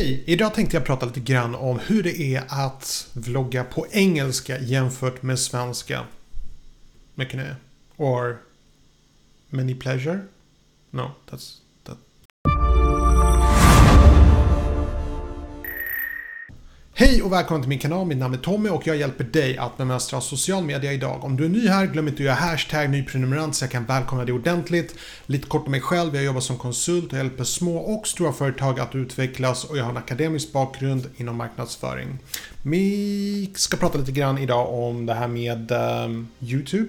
Hej! Idag tänkte jag prata lite grann om hur det är att vlogga på engelska jämfört med svenska. Mycket nöje. Or many pleasure? No, that's Hej och välkommen till min kanal, mitt namn är Tommy och jag hjälper dig att bemästra social media idag. Om du är ny här, glöm inte att göra hashtag nyprenumerant så jag kan välkomna dig ordentligt. Lite kort om mig själv, jag jobbar som konsult och hjälper små och stora företag att utvecklas och jag har en akademisk bakgrund inom marknadsföring. Vi ska prata lite grann idag om det här med um, YouTube.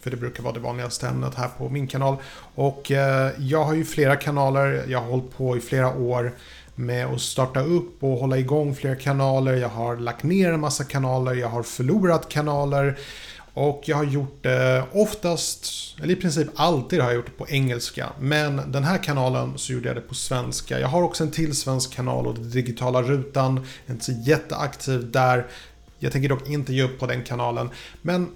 För det brukar vara det vanligaste ämnet här på min kanal. Och uh, jag har ju flera kanaler, jag har hållit på i flera år med att starta upp och hålla igång flera kanaler. Jag har lagt ner en massa kanaler, jag har förlorat kanaler. Och jag har gjort det oftast, eller i princip alltid har jag gjort det på engelska. Men den här kanalen så gjorde jag det på svenska. Jag har också en till svensk kanal och digitala rutan. Jag är inte så jätteaktiv där. Jag tänker dock inte ge upp på den kanalen. Men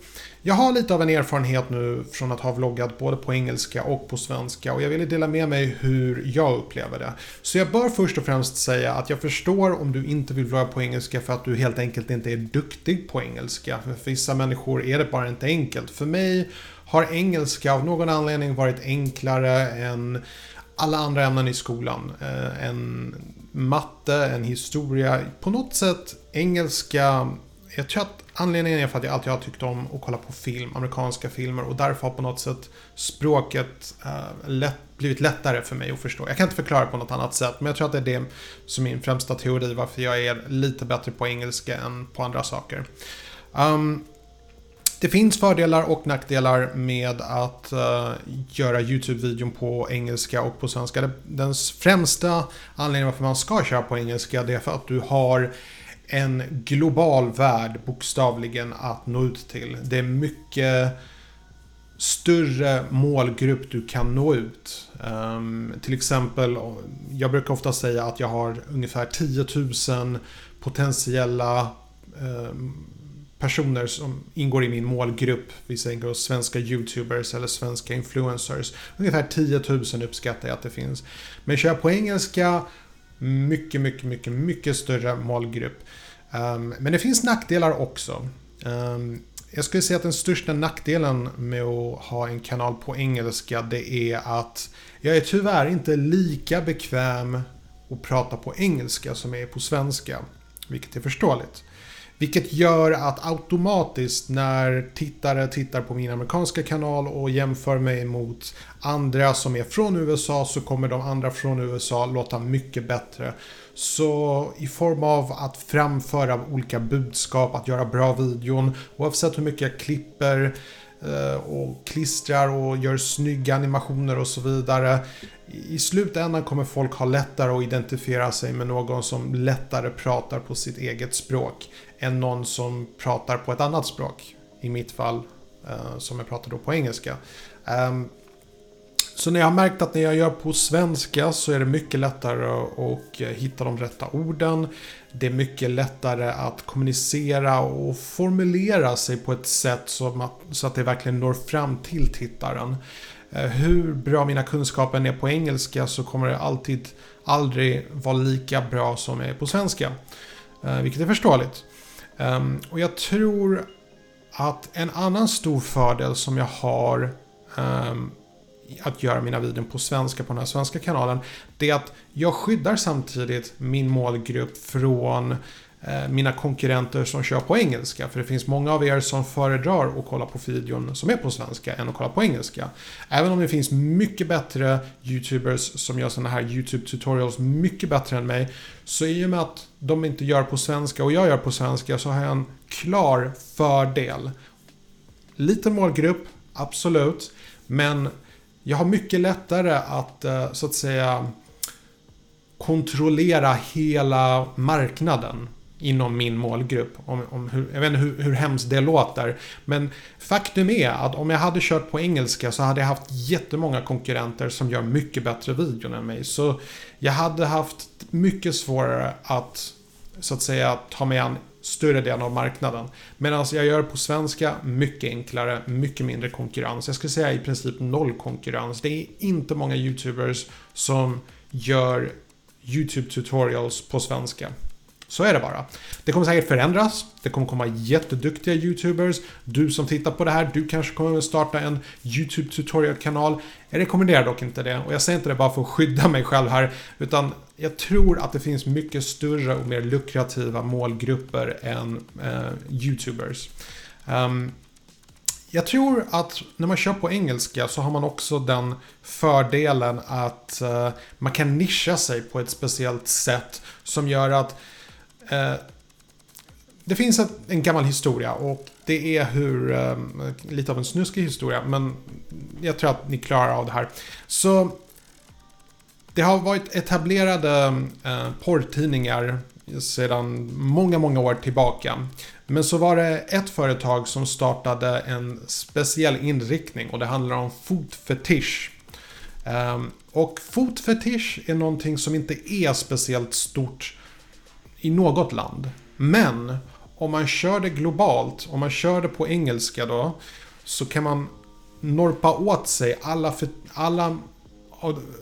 jag har lite av en erfarenhet nu från att ha vloggat både på engelska och på svenska och jag ville dela med mig hur jag upplever det. Så jag bör först och främst säga att jag förstår om du inte vill vlogga på engelska för att du helt enkelt inte är duktig på engelska. För vissa människor är det bara inte enkelt. För mig har engelska av någon anledning varit enklare än alla andra ämnen i skolan. Eh, en matte, en historia. På något sätt engelska jag tror att anledningen är för att jag alltid har tyckt om att kolla på film, amerikanska filmer och därför har på något sätt språket uh, lätt, blivit lättare för mig att förstå. Jag kan inte förklara på något annat sätt, men jag tror att det är det som är min främsta teori varför jag är lite bättre på engelska än på andra saker. Um, det finns fördelar och nackdelar med att uh, göra YouTube-videon på engelska och på svenska. Den främsta anledningen varför man ska köra på engelska det är för att du har en global värld bokstavligen att nå ut till. Det är mycket större målgrupp du kan nå ut. Um, till exempel, jag brukar ofta säga att jag har ungefär 10 000 potentiella um, personer som ingår i min målgrupp. Vi säger svenska YouTubers eller svenska influencers. Ungefär 10 000 uppskattar jag att det finns. Men kör jag på engelska mycket, mycket, mycket, mycket större målgrupp. Ehm, men det finns nackdelar också. Ehm, jag skulle säga att den största nackdelen med att ha en kanal på engelska det är att jag är tyvärr inte lika bekväm att prata på engelska som jag är på svenska. Vilket är förståeligt. Vilket gör att automatiskt när tittare tittar på min amerikanska kanal och jämför mig mot andra som är från USA så kommer de andra från USA låta mycket bättre. Så i form av att framföra olika budskap, att göra bra videon, oavsett hur mycket jag klipper eh, Eh, och klistrar och gör snygga animationer och så vidare. I slutändan kommer folk ha lättare att identifiera sig med någon som lättare pratar på sitt eget språk än någon som pratar på ett annat språk. I mitt fall, eh, som jag pratar då på engelska. Ehm, så när jag har märkt att när jag gör på svenska så är det mycket lättare att hitta de rätta orden. Det är mycket lättare att kommunicera och formulera sig på ett sätt så att, det verkligen når fram till tittaren. Eh, hur bra mina kunskaper är på engelska så kommer det alltid aldrig vara lika bra som jag är på svenska. Eh, vilket är förståeligt. Ehm, och jag tror att en annan stor fördel som jag har ehm, att göra mina videon på svenska på den här svenska kanalen. Det är att jag skyddar samtidigt min målgrupp från eh, mina konkurrenter som kör på engelska. För det finns många av er som föredrar att kolla på videon som är på svenska än att kolla på engelska. Även om det finns mycket bättre YouTubers som gör sådana här YouTube tutorials mycket bättre än mig. Så i och med att de inte gör på svenska och jag gör på svenska så har jag en klar fördel. Liten målgrupp, absolut. Men jag har mycket lättare att eh, så att säga kontrollera hela marknaden inom min målgrupp. Om, om hur, jag vet inte hur, hur hemskt det låter. Men faktum är att om jag hade kört på engelska så hade jag haft jättemånga konkurrenter som gör mycket bättre videon än mig. Så jag hade haft mycket svårare att så att säga ta mig an större delen av marknaden. Medan jag gör på svenska mycket enklare, mycket mindre konkurrens. Jag skulle säga i princip noll konkurrens. Det är inte många YouTubers som gör YouTube tutorials på svenska. Så är det bara. Det kommer säkert förändras. Det kommer komma jätteduktiga YouTubers. Du som tittar på det här, du kanske kommer starta en YouTube tutorial-kanal. Jag rekommenderar dock inte det. Och jag säger inte det bara för att skydda mig själv här. Utan jag tror att det finns mycket större och mer lukrativa målgrupper än eh, YouTubers. Um, jag tror att när man kör på engelska så har man också den fördelen att uh, man kan nischa sig på ett speciellt sätt som gör att uh, det finns ett, en gammal historia och det är hur, eh, lite av en snuskig historia, men jag tror att ni klarar av det här. Så det har varit etablerade eh, porrtidningar sedan många, många år tillbaka. Men så var det ett företag som startade en speciell inriktning och det handlar om fotfetisch. Ehm, och fotfetisch är någonting som inte är speciellt stort i något land. Men om man kör det globalt, om man kör det på engelska då, så kan man norpa åt sig alla, alla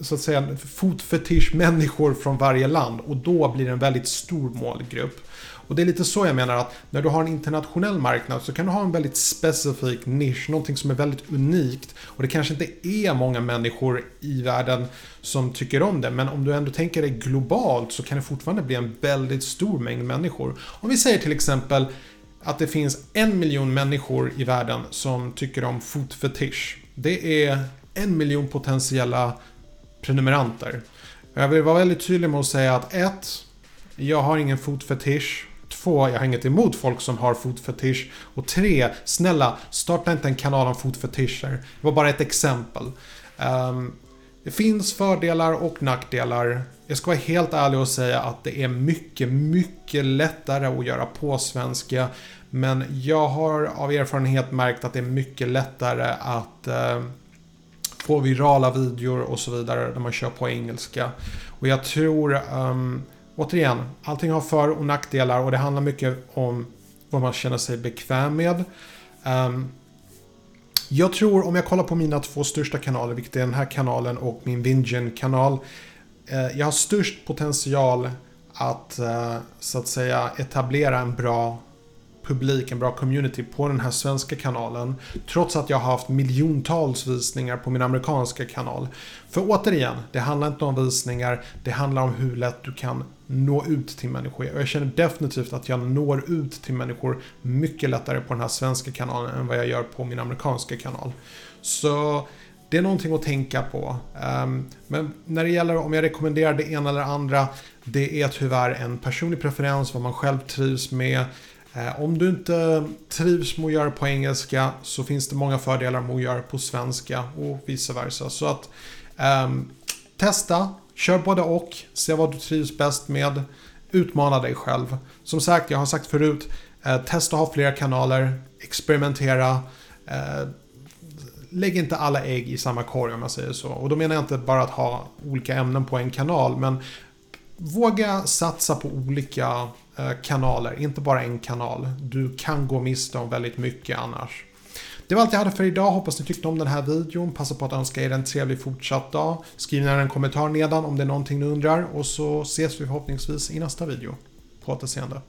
så att säga fotfetischmänniskor från varje land och då blir det en väldigt stor målgrupp. Och det är lite så jag menar att när du har en internationell marknad så kan du ha en väldigt specifik nisch, någonting som är väldigt unikt. Och det kanske inte är många människor i världen som tycker om det, men om du ändå tänker dig globalt så kan det fortfarande bli en väldigt stor mängd människor. Om vi säger till exempel att det finns en miljon människor i världen som tycker om fotfetisch. Det är en miljon potentiella prenumeranter. Jag vill vara väldigt tydlig med att säga att ett, jag har ingen fotfetisch. Två, jag har inget emot folk som har fotfetisch. Och tre, snälla, starta inte en kanal om fotfetischer. Det var bara ett exempel. Um, det finns fördelar och nackdelar. Jag ska vara helt ärlig och säga att det är mycket, mycket lättare att göra på svenska. Men jag har av erfarenhet märkt att det är mycket lättare att uh, få virala videor och så vidare när man kör på engelska. Och jag tror um, återigen, allting har för och nackdelar och det handlar mycket om vad man känner sig bekväm med. Um, jag tror, om jag kollar på mina två största kanaler, vilket är den här kanalen och min Vingen-kanal. Eh, jag har störst potential att, eh, så att säga, etablera en bra publik, en bra community på den här svenska kanalen. Trots att jag har haft miljontals visningar på min amerikanska kanal. För återigen, det handlar inte om visningar, det handlar om hur lätt du kan nå ut till människor. Och jag känner definitivt att jag når ut till människor mycket lättare på den här svenska kanalen än vad jag gör på min amerikanska kanal. Så det är någonting att tänka på. Ehm, men när det gäller om jag rekommenderar det ena eller andra, det är tyvärr en personlig preferens, vad man själv trivs med. Eh, om du inte trivs med att göra på engelska så finns det många fördelar med att göra på svenska och vice versa. Så att um, testa, Kör både och, se vad du trivs bäst med. Utmana dig själv. Som sagt, jag har sagt förut, eh, testa att ha flera kanaler, experimentera. Eh, lägg inte alla ägg i samma korg om jag säger så. Och då menar jag inte bara att ha olika ämnen på en kanal, men våga satsa på olika Eh, kanaler, inte bara en kanal. Du kan gå miste om väldigt mycket annars. Det var allt jag hade för idag. Hoppas ni tyckte om den här videon. Passa på att önska er en trevlig fortsatt dag. Skriv gärna en kommentar nedan om det är någonting ni undrar. Och så ses vi förhoppningsvis i nästa video. På återseende.